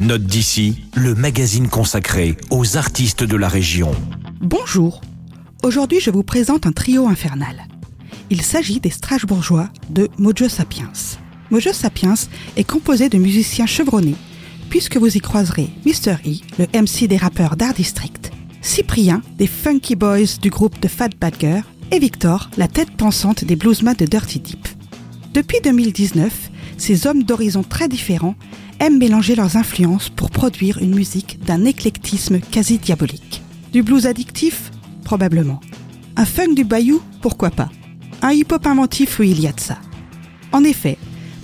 Note d'ici, le magazine consacré aux artistes de la région. Bonjour. Aujourd'hui, je vous présente un trio infernal. Il s'agit des Strasbourgeois de Mojo Sapiens. Mojo Sapiens est composé de musiciens chevronnés, puisque vous y croiserez Mr. E, le MC des rappeurs d'Art District, Cyprien, des Funky Boys du groupe de Fat Bad Girl, et Victor, la tête pensante des bluesman de Dirty Deep. Depuis 2019, ces hommes d'horizons très différents aiment mélanger leurs influences pour produire une musique d'un éclectisme quasi diabolique. Du blues addictif Probablement. Un funk du bayou Pourquoi pas Un hip-hop inventif Oui, il y a de ça. En effet,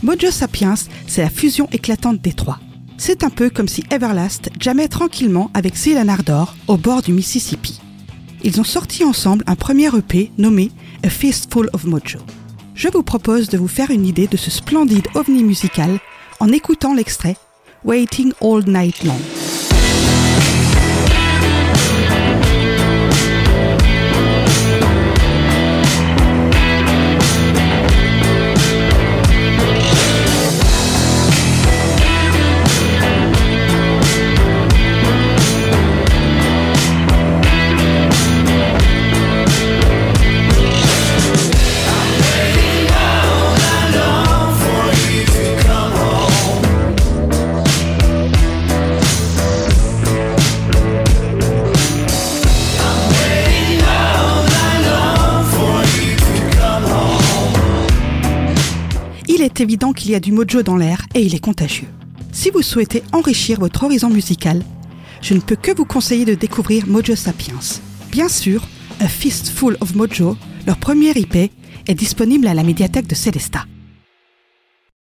Mojo Sapiens, c'est la fusion éclatante des trois. C'est un peu comme si Everlast jamais tranquillement avec Zealand Ardor au bord du Mississippi. Ils ont sorti ensemble un premier EP nommé A Fistful of Mojo. Je vous propose de vous faire une idée de ce splendide ovni musical en écoutant l'extrait Waiting All Night Long. Il est évident qu'il y a du mojo dans l'air et il est contagieux. Si vous souhaitez enrichir votre horizon musical, je ne peux que vous conseiller de découvrir Mojo Sapiens. Bien sûr, A Fistful of Mojo, leur premier IP, est disponible à la médiathèque de Celesta.